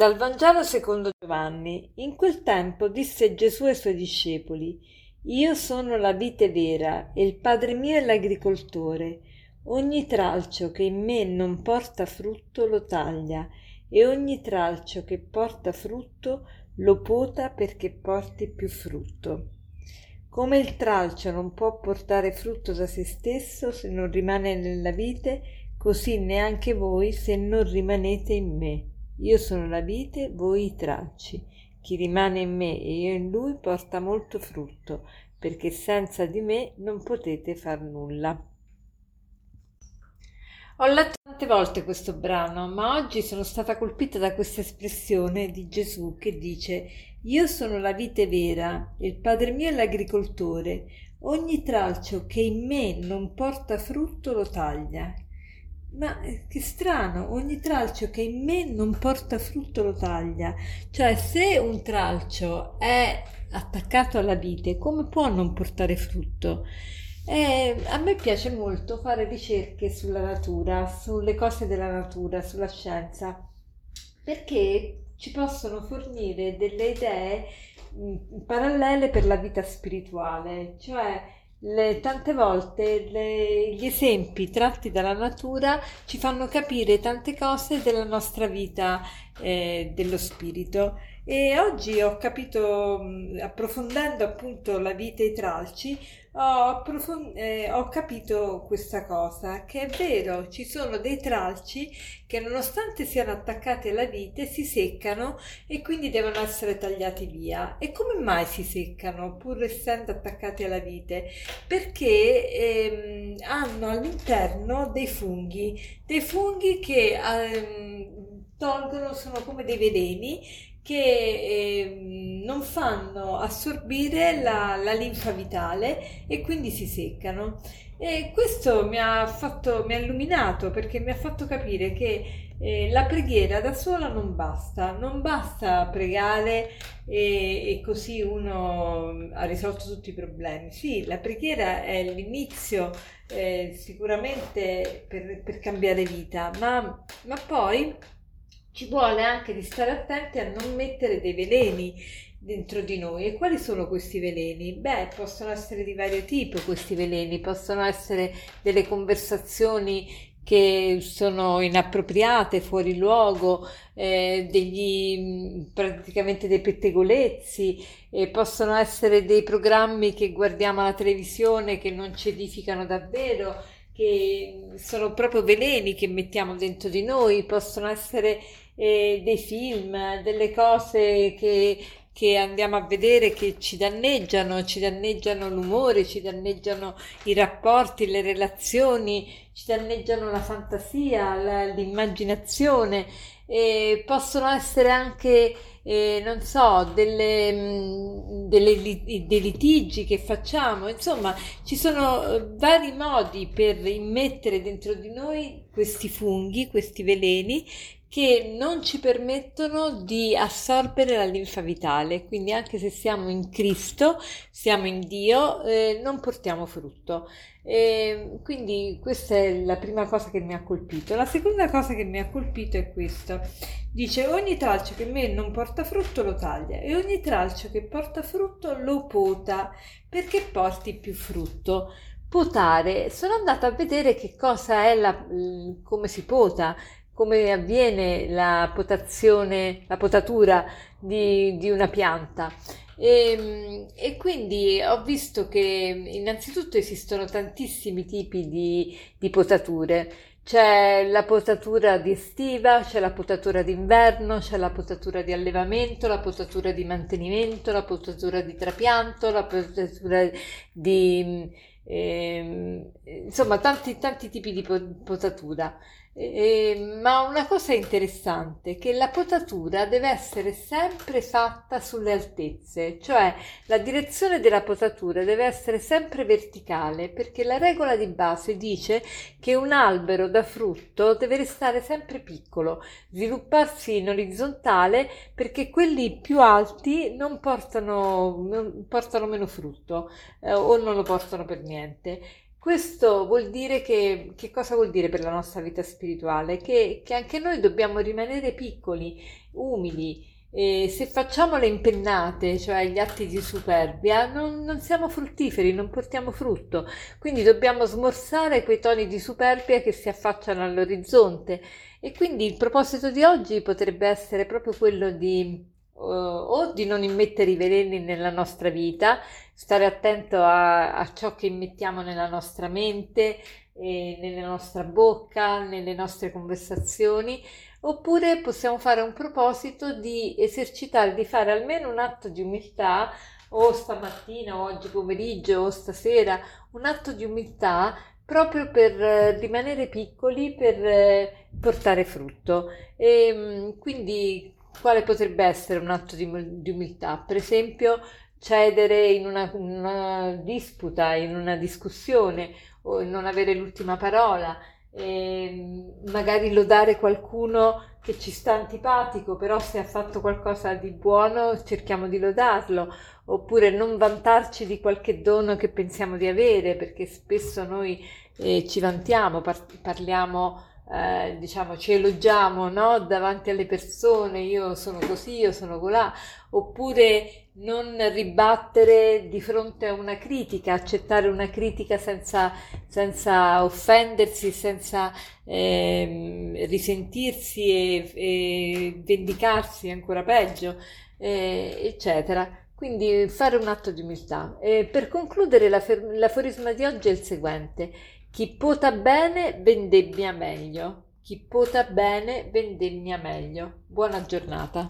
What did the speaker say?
Dal Vangelo secondo Giovanni. In quel tempo disse Gesù ai suoi discepoli: Io sono la vite vera e il Padre mio è l'agricoltore. Ogni tralcio che in me non porta frutto lo taglia e ogni tralcio che porta frutto lo pota perché porti più frutto. Come il tralcio non può portare frutto da se stesso se non rimane nella vite, così neanche voi se non rimanete in me. Io sono la vite, voi i tralci. Chi rimane in me e io in lui porta molto frutto, perché senza di me non potete far nulla. Ho letto tante volte questo brano, ma oggi sono stata colpita da questa espressione di Gesù che dice Io sono la vite vera, il Padre mio è l'agricoltore, ogni tralcio che in me non porta frutto lo taglia ma eh, che strano, ogni tralcio che in me non porta frutto lo taglia. Cioè, se un tralcio è attaccato alla vite, come può non portare frutto? Eh, a me piace molto fare ricerche sulla natura, sulle cose della natura, sulla scienza, perché ci possono fornire delle idee mh, parallele per la vita spirituale, cioè le, tante volte le, gli esempi tratti dalla natura ci fanno capire tante cose della nostra vita eh, dello spirito e oggi ho capito, approfondendo appunto la vita e i tralci, ho, approfond- eh, ho capito questa cosa, che è vero, ci sono dei tralci che nonostante siano attaccati alla vite si seccano e quindi devono essere tagliati via. E come mai si seccano pur essendo attaccati alla vite? Perché ehm, hanno all'interno dei funghi, dei funghi che ehm, tolgono, sono come dei veleni che eh, non fanno assorbire la, la, linfa vitale e quindi si seccano. E questo mi ha, fatto, mi ha illuminato perché mi ha fatto capire che eh, la preghiera da sola non basta, non basta pregare e, e, così uno ha risolto tutti i problemi. Sì, la preghiera è l'inizio eh, sicuramente per, per cambiare vita, ma, ma poi ci vuole anche di stare attenti a non mettere dei veleni dentro di noi. E quali sono questi veleni? Beh, possono essere di vario tipo questi veleni, possono essere delle conversazioni che sono inappropriate, fuori luogo, eh, degli, praticamente dei pettegolezzi, eh, possono essere dei programmi che guardiamo alla televisione che non ci edificano davvero, che sono proprio veleni che mettiamo dentro di noi, possono essere eh, dei film, delle cose che, che andiamo a vedere che ci danneggiano, ci danneggiano l'umore, ci danneggiano i rapporti, le relazioni, ci danneggiano la fantasia, la, l'immaginazione, e possono essere anche, eh, non so, delle, mm, delle, dei litigi che facciamo, insomma, ci sono eh, vari modi per immettere dentro di noi questi funghi, questi veleni che non ci permettono di assorbere la linfa vitale, quindi anche se siamo in Cristo, siamo in Dio, eh, non portiamo frutto. E quindi questa è la prima cosa che mi ha colpito. La seconda cosa che mi ha colpito è questa. Dice ogni tralcio che me non porta frutto lo taglia e ogni tralcio che porta frutto lo pota perché porti più frutto. Potare, sono andata a vedere che cosa è la, come si pota come avviene la potazione, la potatura di, di una pianta. E, ehm, e, quindi ho visto che innanzitutto esistono tantissimi tipi di, di potature. C'è la potatura di estiva, c'è la potatura d'inverno, c'è la potatura di allevamento, la potatura di mantenimento, la potatura di trapianto, la potatura di... Eh, insomma, tanti, tanti tipi di potatura. Eh, ma una cosa interessante è che la potatura deve essere sempre fatta sulle altezze, cioè la direzione della potatura deve essere sempre verticale perché la regola di base dice che un albero da frutto deve restare sempre piccolo, svilupparsi in orizzontale perché quelli più alti non portano, non portano meno frutto eh, o non lo portano per niente Questo vuol dire che, che cosa vuol dire per la nostra vita spirituale? Che, che anche noi dobbiamo rimanere piccoli, umili, e se facciamo le impennate, cioè gli atti di superbia, non, non, siamo fruttiferi, non portiamo frutto. Quindi dobbiamo smorzare quei toni di superbia che si affacciano all'orizzonte. E quindi il proposito di oggi potrebbe essere proprio quello di o di non immettere i veleni nella nostra vita, stare attento a, a ciò che immettiamo nella nostra mente, eh, nella nostra bocca, nelle nostre conversazioni Oppure possiamo fare un proposito di esercitare, di fare almeno un atto di umiltà o stamattina o oggi pomeriggio o stasera, un atto di umiltà proprio per eh, rimanere piccoli, per eh, portare frutto. E mm, quindi quale potrebbe essere un atto di, di umiltà? Per esempio cedere in una, una disputa, in una discussione o non avere l'ultima parola e magari lodare qualcuno che ci sta antipatico, però se ha fatto qualcosa di buono cerchiamo di lodarlo, oppure non vantarci di qualche dono che pensiamo di avere, perché spesso noi eh, ci vantiamo, par- parliamo eh, diciamo, ci elogiamo no? davanti alle persone, io sono così, io sono colà, oppure non ribattere di fronte a una critica, accettare una critica senza, senza offendersi, senza eh, risentirsi e, e, vendicarsi, ancora peggio, eh, eccetera. Quindi fare un atto di umiltà. Per concludere, l'aforisma di oggi è il seguente. Chi pota bene vendemmia meglio. Chi pota bene vendemmia meglio. Buona giornata.